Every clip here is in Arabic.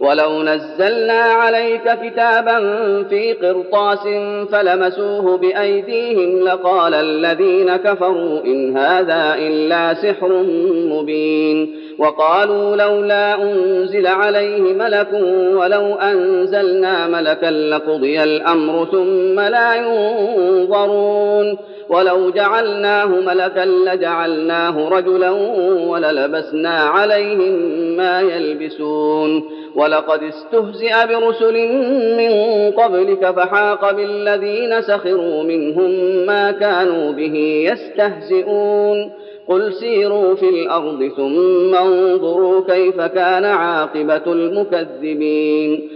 ولو نزلنا عليك كتابا في قرطاس فلمسوه بأيديهم لقال الذين كفروا إن هذا إلا سحر مبين وقالوا لولا أنزل عليه ملك ولو أنزلنا ملكا لقضي الأمر ثم لا ينظرون ولو جعلناه ملكا لجعلناه رجلا وللبسنا عليهم ما يلبسون. ولقد استهزئ برسل من قبلك فحاق بالذين سخروا منهم ما كانوا به يستهزئون. قل سيروا في الأرض ثم انظروا كيف كان عاقبة المكذبين.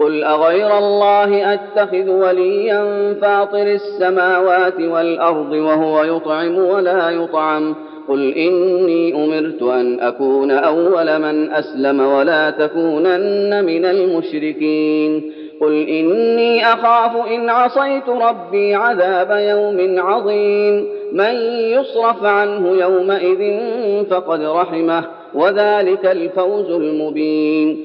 قل اغير الله اتخذ وليا فاطر السماوات والارض وهو يطعم ولا يطعم قل اني امرت ان اكون اول من اسلم ولا تكونن من المشركين قل اني اخاف ان عصيت ربي عذاب يوم عظيم من يصرف عنه يومئذ فقد رحمه وذلك الفوز المبين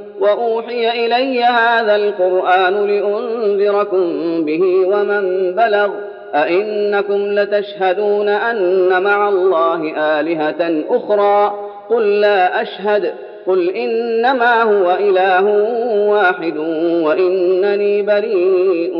وأوحي إلي هذا القرآن لأنذركم به ومن بلغ أئنكم لتشهدون أن مع الله آلهة أخرى قل لا أشهد قل إنما هو إله واحد وإنني بريء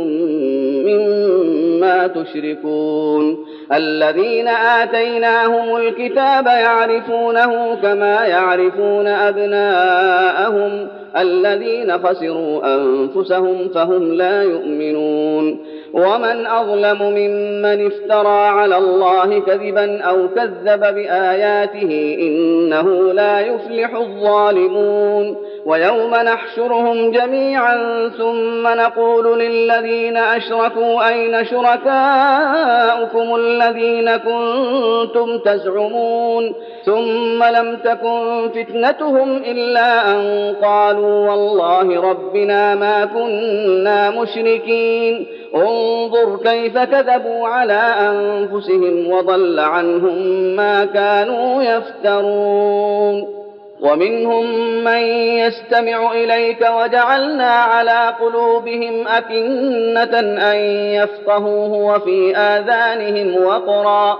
مما تشركون الذين آتيناهم الكتاب يعرفونه كما يعرفون أبناءهم الذين خسروا أنفسهم فهم لا يؤمنون. ومن أظلم ممن افترى على الله كذبا أو كذب بآياته إنه لا يفلح الظالمون. ويوم نحشرهم جميعا ثم نقول للذين أشركوا أين شركاؤكم الذين كنتم تزعمون. ثم لم تكن فتنتهم إلا أن قالوا والله ربنا ما كنا مشركين. انظر كيف كذبوا على أنفسهم وضل عنهم ما كانوا يفترون. ومنهم من يستمع إليك وجعلنا على قلوبهم أكنة أن يفقهوه وفي آذانهم وقرا.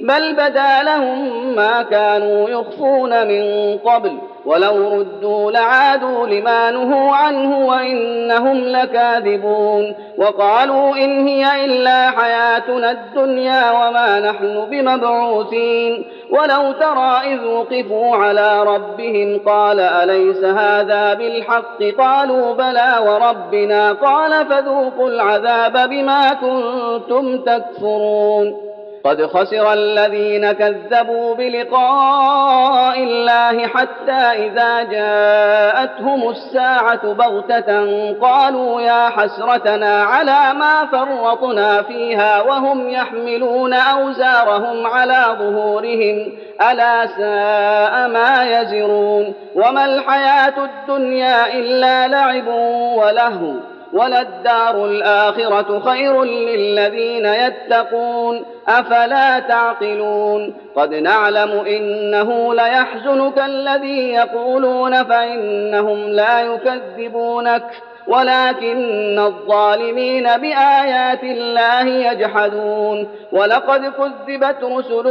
بل بدا لهم ما كانوا يخفون من قبل ولو ردوا لعادوا لما نهوا عنه وإنهم لكاذبون وقالوا إن هي إلا حياتنا الدنيا وما نحن بمبعوثين ولو ترى إذ وقفوا على ربهم قال أليس هذا بالحق قالوا بلى وربنا قال فذوقوا العذاب بما كنتم تكفرون قد خسر الذين كذبوا بلقاء الله حتى إذا جاءتهم الساعة بغتة قالوا يا حسرتنا على ما فرطنا فيها وهم يحملون أوزارهم على ظهورهم ألا ساء ما يزرون وما الحياة الدنيا إلا لعب ولهو وللدار الآخرة خير للذين يتقون. أفلا تعقلون؟ قد نعلم إنه ليحزنك الذي يقولون فإنهم لا يكذبونك. ولكن الظالمين بآيات الله يجحدون. ولقد كذبت رسل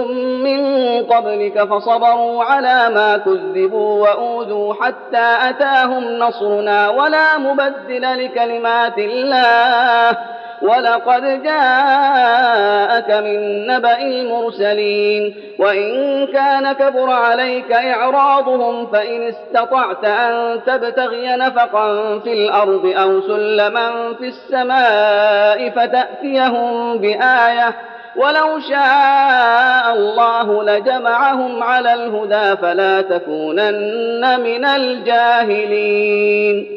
من قبلك فصبروا على ما كذبوا وأوذوا حتى أتاهم نصرنا. ولا مبدل لكلمات الله. ولقد جاءك من نبأ المرسلين وإن كان كبر عليك إعراضهم فإن استطعت أن تبتغي نفقا في الأرض أو سلما في السماء فتأتيهم بآية ولو شاء الله لجمعهم على الهدى فلا تكونن من الجاهلين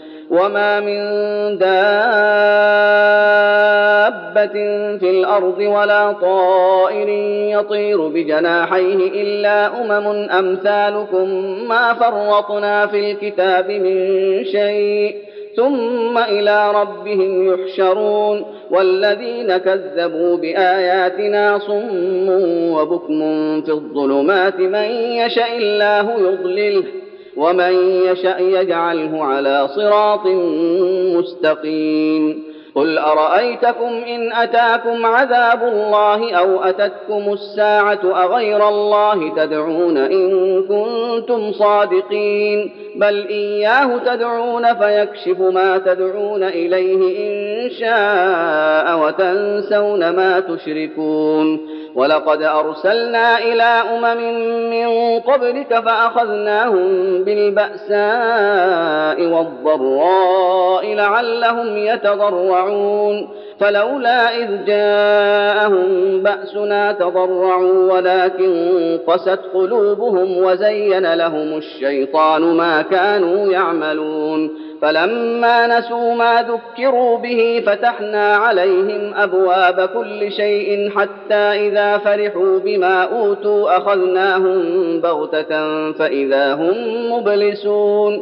وما من دابة في الأرض ولا طائر يطير بجناحيه إلا أمم أمثالكم ما فرطنا في الكتاب من شيء ثم إلى ربهم يحشرون والذين كذبوا بآياتنا صم وبكم في الظلمات من يشاء الله يضلله ومن يشأ يجعله على صراط مستقيم. قل أرأيتكم إن أتاكم عذاب الله أو أتتكم الساعة أغير الله تدعون إن كنتم صادقين. بل إياه تدعون فيكشف ما تدعون إليه إن شاء وتنسون ما تشركون. ولقد أرسلنا إلى أمم من قبلك فأخذناهم بالبأساء والضراء لعلهم يتضرعون. فلولا إذ جاءهم بأسنا تضرعوا ولكن قست قلوبهم وزين لهم الشيطان ما كانوا يعملون فلما نسوا ما ذكروا به فتحنا عليهم أبواب كل شيء حتى إذا فرحوا بما أوتوا أخذناهم بغتة فإذا هم مبلسون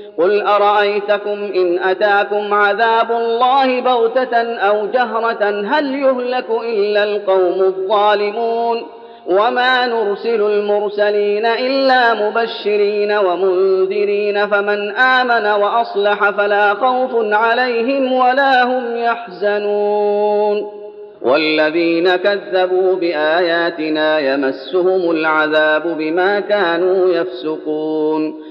قل ارايتكم ان اتاكم عذاب الله بغته أو جهره هل يهلك الا القوم الظالمون وما نرسل المرسلين الا مبشرين ومنذرين فمن امن واصلح فلا خوف عليهم ولا هم يحزنون والذين كذبوا باياتنا يمسهم العذاب بما كانوا يفسقون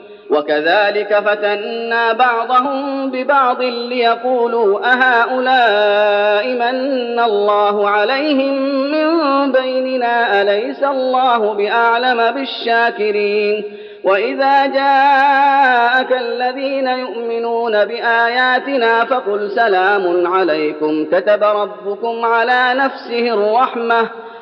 وكذلك فتنا بعضهم ببعض ليقولوا أهؤلاء من الله عليهم من بيننا أليس الله بأعلم بالشاكرين وإذا جاءك الذين يؤمنون بآياتنا فقل سلام عليكم كتب ربكم على نفسه الرحمة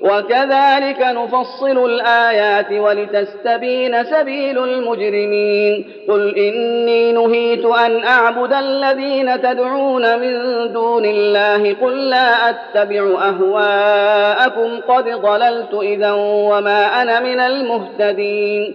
وكذلك نفصل الآيات ولتستبين سبيل المجرمين. قل إني نهيت أن أعبد الذين تدعون من دون الله. قل لا أتبع أهواءكم. قد ضللت إذا وما أنا من المهتدين.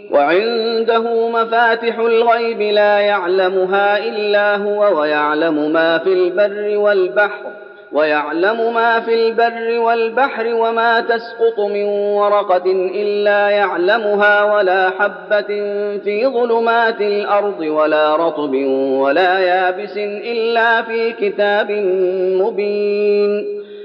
وعنده مفاتح الغيب لا يعلمها إلا هو ويعلم ما في البر والبحر ويعلم ما في البر والبحر وما تسقط من ورقة إلا يعلمها ولا حبة في ظلمات الأرض ولا رطب ولا يابس إلا في كتاب مبين.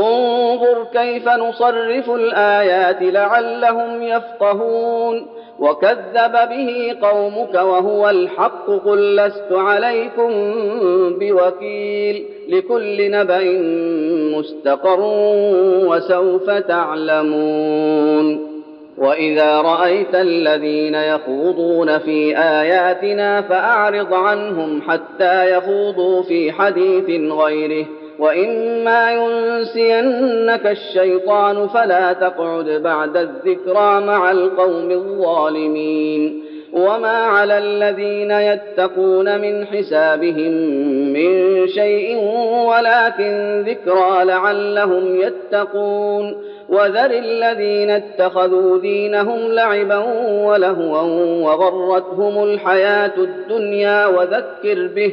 انظر كيف نصرف الآيات لعلهم يفقهون. وكذب به قومك وهو الحق قل لست عليكم بوكيل. لكل نبأ مستقر وسوف تعلمون. وإذا رأيت الذين يخوضون في آياتنا فأعرض عنهم حتى يخوضوا في حديث غيره. واما ينسينك الشيطان فلا تقعد بعد الذكرى مع القوم الظالمين وما على الذين يتقون من حسابهم من شيء ولكن ذكرى لعلهم يتقون وذر الذين اتخذوا دينهم لعبا ولهوا وغرتهم الحياة الدنيا وذكر به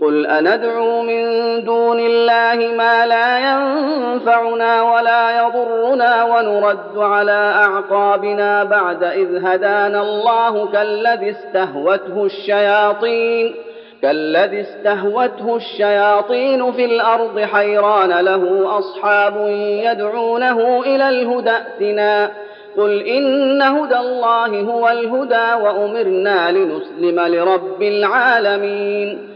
قل أندعو من دون الله ما لا ينفعنا ولا يضرنا ونرد على أعقابنا بعد إذ هدانا الله كالذي استهوته الشياطين كالذي استهوته الشياطين في الأرض حيران له أصحاب يدعونه إلى الهدى ائتنا قل إن هدى الله هو الهدى وأمرنا لنسلم لرب العالمين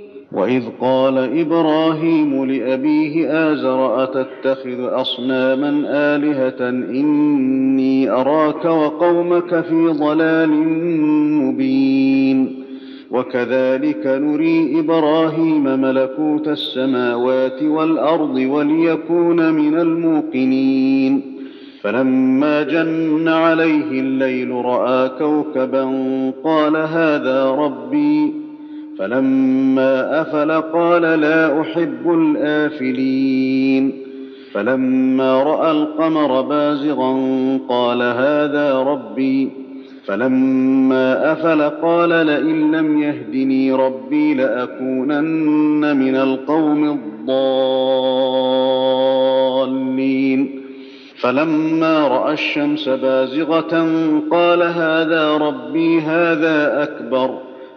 واذ قال إبراهيم لابيه ازر اتتخذ اصناما الهه اني اراك وقومك في ضلال مبين وكذلك نري إبراهيم ملكوت السماوات والارض وليكون من الموقنين فلما جن عليه الليل راى كوكبا قال هذا ربي فلما افل قال لا احب الافلين فلما راى القمر بازغا قال هذا ربي فلما افل قال لئن لم يهدني ربي لاكونن من القوم الضالين فلما راى الشمس بازغه قال هذا ربي هذا اكبر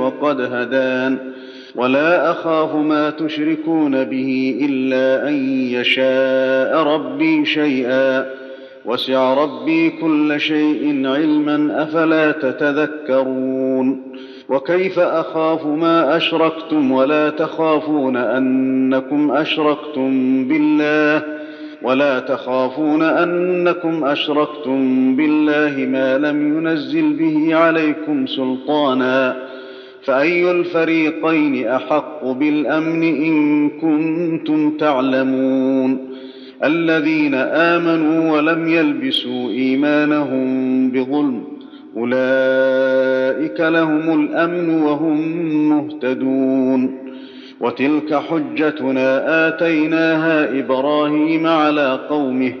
وقد هدان. ولا اخاف ما تشركون به إلا أن يشاء ربي شيئا. وسع ربي كل شيء علما أفلا تتذكرون. وكيف أخاف ما أشركتم ولا تخافون أنكم أشركتم بالله؟ ولا تخافون أنكم أشركتم بالله ما لم ينزل به عليكم سلطانا. فأي الفريقين أحق بالأمن إن كنتم تعلمون؟ الذين آمنوا ولم يلبسوا إيمانهم بظلم أولئك لهم الأمن وهم مهتدون. وتلك حجتنا آتيناها إبراهيم على قومه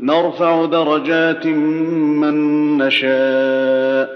نرفع درجات من نشاء.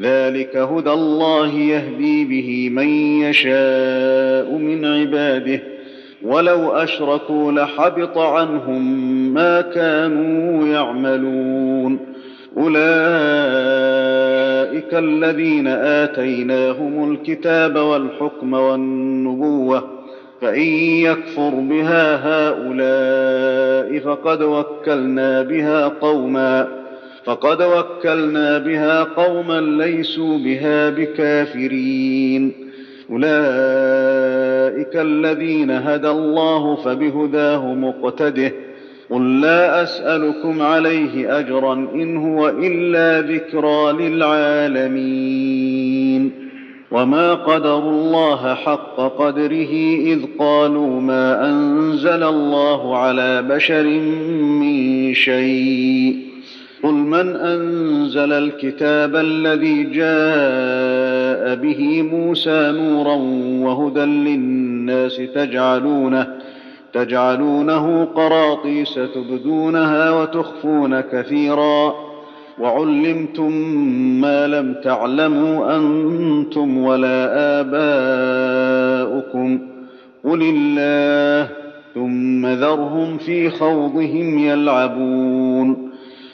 ذلك هدى الله يهدي به من يشاء من عباده ولو اشركوا لحبط عنهم ما كانوا يعملون اولئك الذين اتيناهم الكتاب والحكم والنبوه فان يكفر بها هؤلاء فقد وكلنا بها قوما فقد وكلنا بها قوما ليسوا بها بكافرين. أولئك الذين هدى الله فبهداه مقتده. قل لا أسألكم عليه أجرا إن هو إلا ذكرى للعالمين. وما قدروا الله حق قدره إذ قالوا ما أنزل الله على بشر من شيء. قل من انزل الكتاب الذي جاء به موسى نورا وهدى للناس تجعلونه تجعلونه قراطيس تبدونها وتخفون كثيرا وعلمتم ما لم تعلموا أنتم ولا اباؤكم قل الله ثم ذرهم في خوضهم يلعبون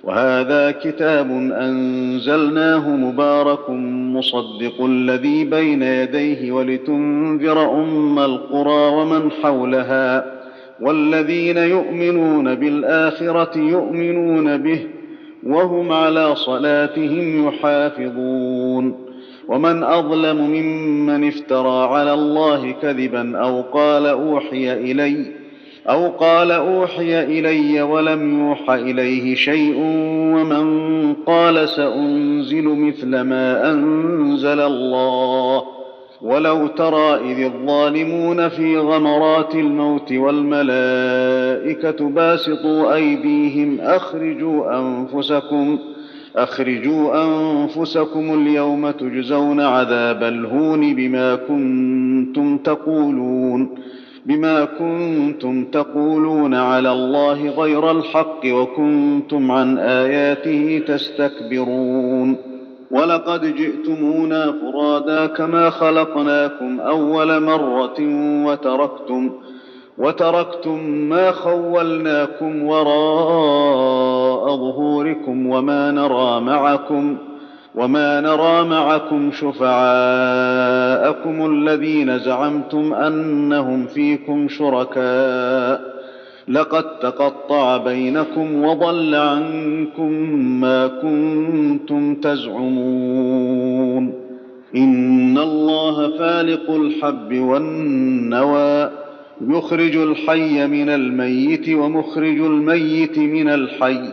وهذا كتاب أنزلناه مبارك مصدق الذي بين يديه ولتنذر أم القرى ومن حولها والذين يؤمنون بالآخرة يؤمنون به وهم على صلاتهم يحافظون ومن أظلم ممن افترى على الله كذبا أو قال أوحي إلي أو قال أوحي إلي ولم يوح إليه شيء ومن قال سأنزل مثل ما أنزل الله. ولو ترى إذ الظالمون في غمرات الموت والملائكة باسطوا أيديهم أخرجوا أنفسكم أخرجوا أنفسكم اليوم تجزون عذاب الهون بما كنتم تقولون. بما كنتم تقولون على الله غير الحق وكنتم عن آياته تستكبرون. ولقد جئتمونا فرادا كما خلقناكم أول مرة وتركتم وتركتم ما خولناكم وراء ظهوركم وما نرى معكم. وما نرى معكم شفعاءكم الذين زعمتم انهم فيكم شركاء لقد تقطع بينكم وضل عنكم ما كنتم تزعمون ان الله فالق الحب والنوى يخرج الحي من الميت ومخرج الميت من الحي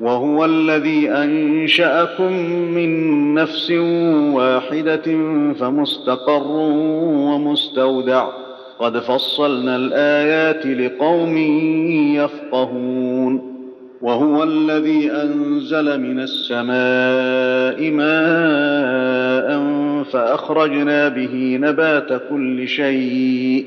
وهو الذي أنشأكم من نفس واحدة فمستقر ومستودع. قد فصلنا الآيات لقوم يفقهون. وهو الذي أنزل من السماء ماء فأخرجنا به نبات كل شيء.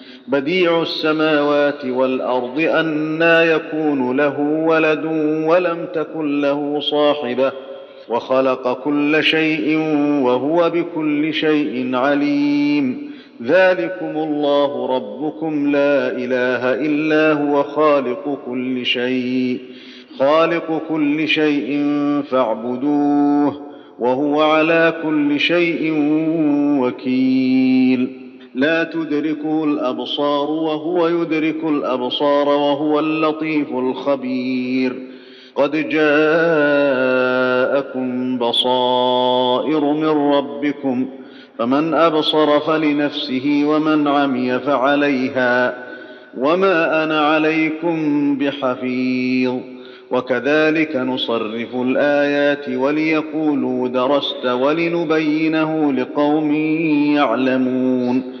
بديع السماوات والأرض انى يكون له ولد ولم تكن له صاحبة وخلق كل شيء وهو بكل شيء عليم. ذلكم الله ربكم لا إله إلا هو خالق كل شيء خالق كل شيء فاعبدوه وهو على كل شيء وكيل. لا تدركه الأبصار وهو يدرك الأبصار وهو اللطيف الخبير. قد جاءكم بصائر من ربكم فمن أبصر فلنفسه ومن عمي فعليها وما أنا عليكم بحفيظ. وكذلك نصرف الآيات وليقولوا درست ولنبينه لقوم يعلمون.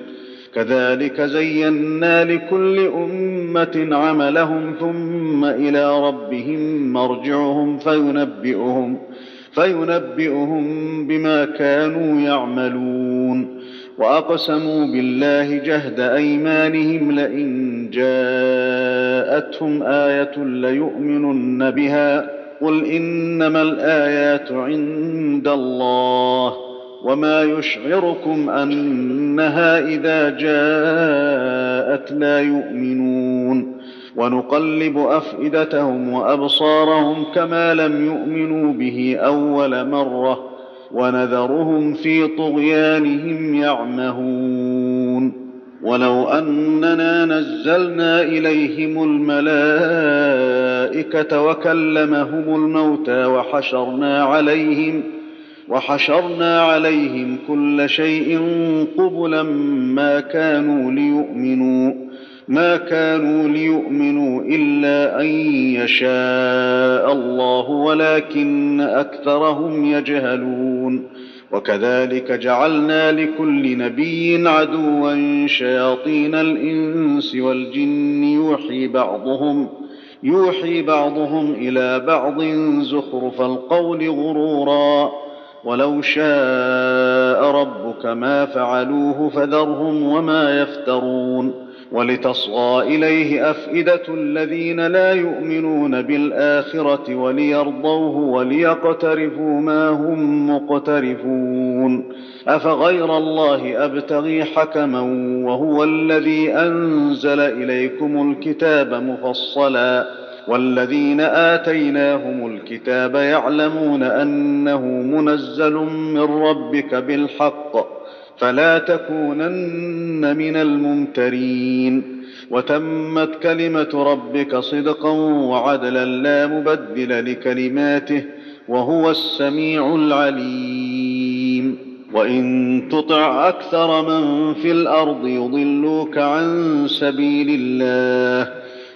كذلك زينا لكل أمة عملهم ثم إلى ربهم مرجعهم فينبئهم فينبئهم بما كانوا يعملون. وأقسموا بالله جهد أيمانهم لئن جاءتهم آية ليؤمنن بها. قل إنما الآيات عند الله. وما يشعركم أنها إذا جاءت لا يؤمنون. ونقلب أفئدتهم وأبصارهم كما لم يؤمنوا به أول مرة ونذرهم في طغيانهم يعمهون. ولو أننا نزلنا إليهم الملائكة وكلمهم الموتى وحشرنا عليهم وحشرنا عليهم كل شيء قبلا ما كانوا ليؤمنوا ما كانوا ليؤمنوا إلا أن يشاء الله ولكن أكثرهم يجهلون. وكذلك جعلنا لكل نبي عدوا شياطين الإنس والجن يوحي بعضهم يوحي بعضهم إلى بعض زخرف القول غرورا. ولو شاء ربك ما فعلوه فذرهم وما يفترون ولتصغى إليه أفئدة الذين لا يؤمنون بالآخرة وليرضوه وليقترفوا ما هم مقترفون أفغير الله أبتغي حكما وهو الذي أنزل إليكم الكتاب مفصلا والذين آتيناهم الكتاب يعلمون أنه منزل من ربك بالحق فلا تكونن من الممترين وتمت كلمة ربك صدقا وعدلا لا مبدل لكلماته وهو السميع العليم وإن تطع أكثر من في الأرض يضلوك عن سبيل الله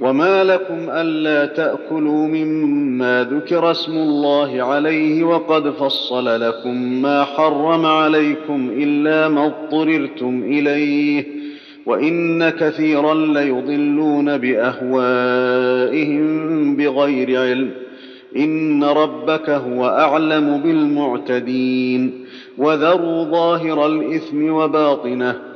وما لكم الا تاكلوا مما ذكر اسم الله عليه وقد فصل لكم ما حرم عليكم الا ما اضطررتم اليه وان كثيرا ليضلون باهوائهم بغير علم ان ربك هو اعلم بالمعتدين وذروا ظاهر الاثم وباطنه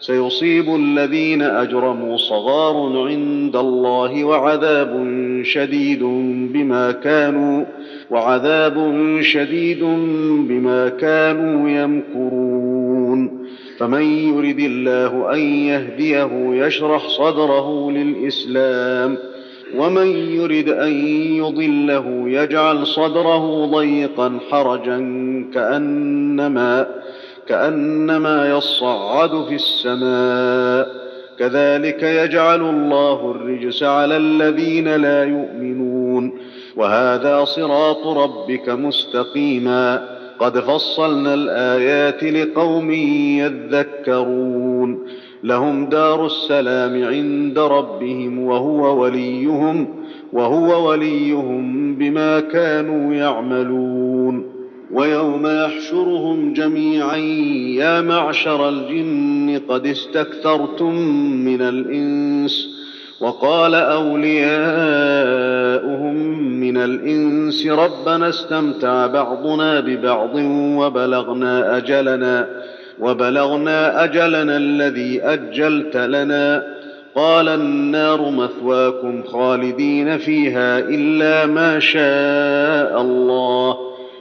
سيصيب الذين أجرموا صغار عند الله وعذاب شديد بما كانوا وعذاب شديد بما كانوا يمكرون. فمن يرد الله أن يهديه يشرح صدره للإسلام ومن يرد أن يضله يجعل صدره ضيقا حرجا كأنما كأنما يصعد في السماء. كذلك يجعل الله الرجس على الذين لا يؤمنون. وهذا صراط ربك مستقيما. قد فصلنا الآيات لقوم يذكرون. لهم دار السلام عند ربهم وهو وليهم وهو وليهم بما كانوا يعملون. ويوم يحشرهم جميعا يا معشر الجن قد استكثرتم من الإنس وقال أولياؤهم من الإنس ربنا استمتع بعضنا ببعض وبلغنا أجلنا وبلغنا أجلنا الذي أجلت لنا. قال النار مثواكم خالدين فيها إلا ما شاء الله.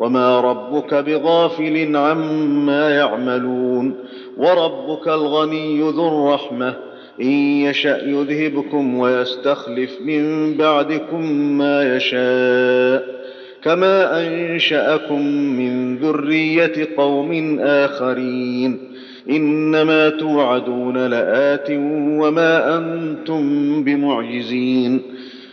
وما ربك بغافل عما يعملون وربك الغني ذو الرحمه ان يشا يذهبكم ويستخلف من بعدكم ما يشاء كما انشاكم من ذريه قوم اخرين انما توعدون لات وما أنتم بمعجزين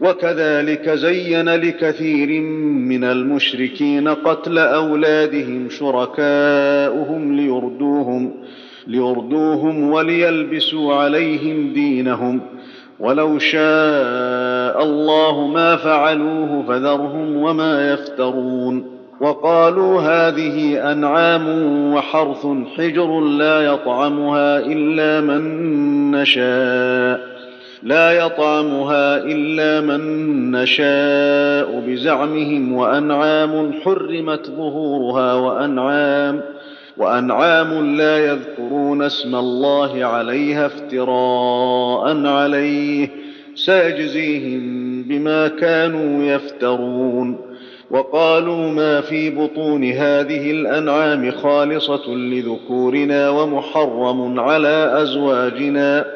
وكذلك زين لكثير من المشركين قتل أولادهم شركاؤهم ليردوهم ليردوهم وليلبسوا عليهم دينهم. ولو شاء الله ما فعلوه فذرهم وما يفترون. وقالوا هذه أنعام وحرث حجر لا يطعمها إلا من نشاء. لا يطعمها إلا من نشاء بزعمهم وأنعام حرمت ظهورها وأنعام وأنعام لا يذكرون اسم الله عليها افتراء عليه سيجزيهم بما كانوا يفترون وقالوا ما في بطون هذه الأنعام خالصة لذكورنا ومحرم على أزواجنا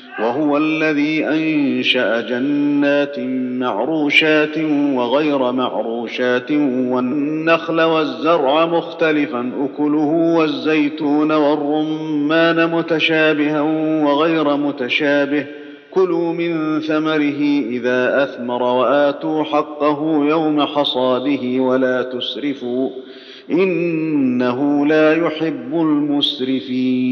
وهو الذي أنشأ جنات معروشات وغير معروشات والنخل والزرع مختلفا أكله والزيتون والرمان متشابها وغير متشابه. كلوا من ثمره إذا أثمر وآتوا حقه يوم حصاده ولا تسرفوا إنه لا يحب المسرفين.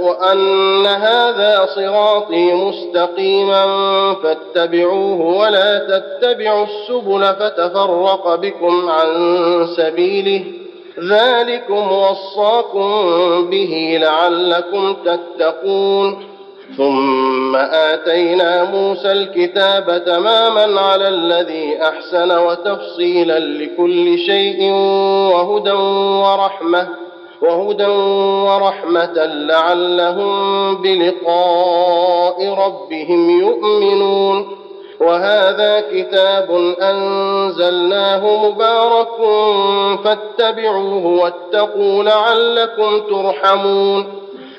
وأن هذا صراطي مستقيما فاتبعوه ولا تتبعوا السبل فتفرق بكم عن سبيله. ذلكم وصاكم به لعلكم تتقون. ثم آتينا موسى الكتاب تماما على الذي أحسن وتفصيلا لكل شيء وهدى ورحمة. وهدى ورحمة لعلهم بلقاء ربهم يؤمنون. وهذا كتاب أنزلناه مبارك فاتبعوه واتقوا لعلكم ترحمون.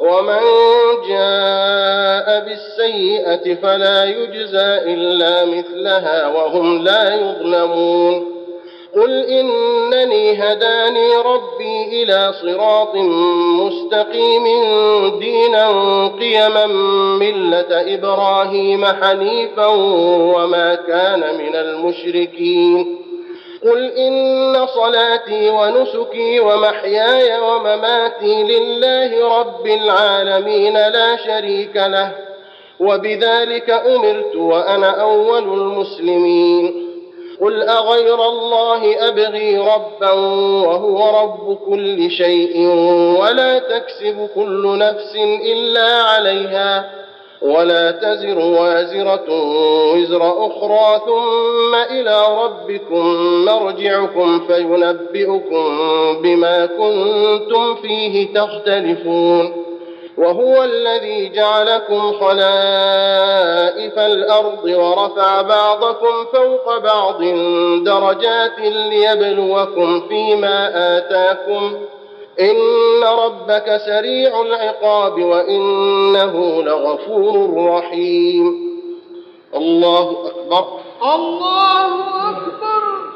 ومن جاء بالسيئة فلا يجزى إلا مثلها وهم لا يظلمون قل إنني هداني ربي إلى صراط مستقيم دينا قيما ملة إبراهيم حنيفا وما كان من المشركين قل إن صلاتي ونسكي ومحياي ومماتي لله رب العالمين لا شريك له وبذلك أمرت وأنا أول المسلمين. قل أغير الله أبغي ربا وهو رب كل شيء ولا تكسب كل نفس إلا عليها. ولا تزر وازرة وزر أخرى ثم إلى ربكم مرجعكم فينبئكم بما كنتم فيه تختلفون وهو الذي جعلكم خلائف الأرض ورفع بعضكم فوق بعض درجات ليبلوكم فيما آتاكم إن ربك سريع العقاب وإنه لغفور رحيم. الله أكبر. الله أكبر.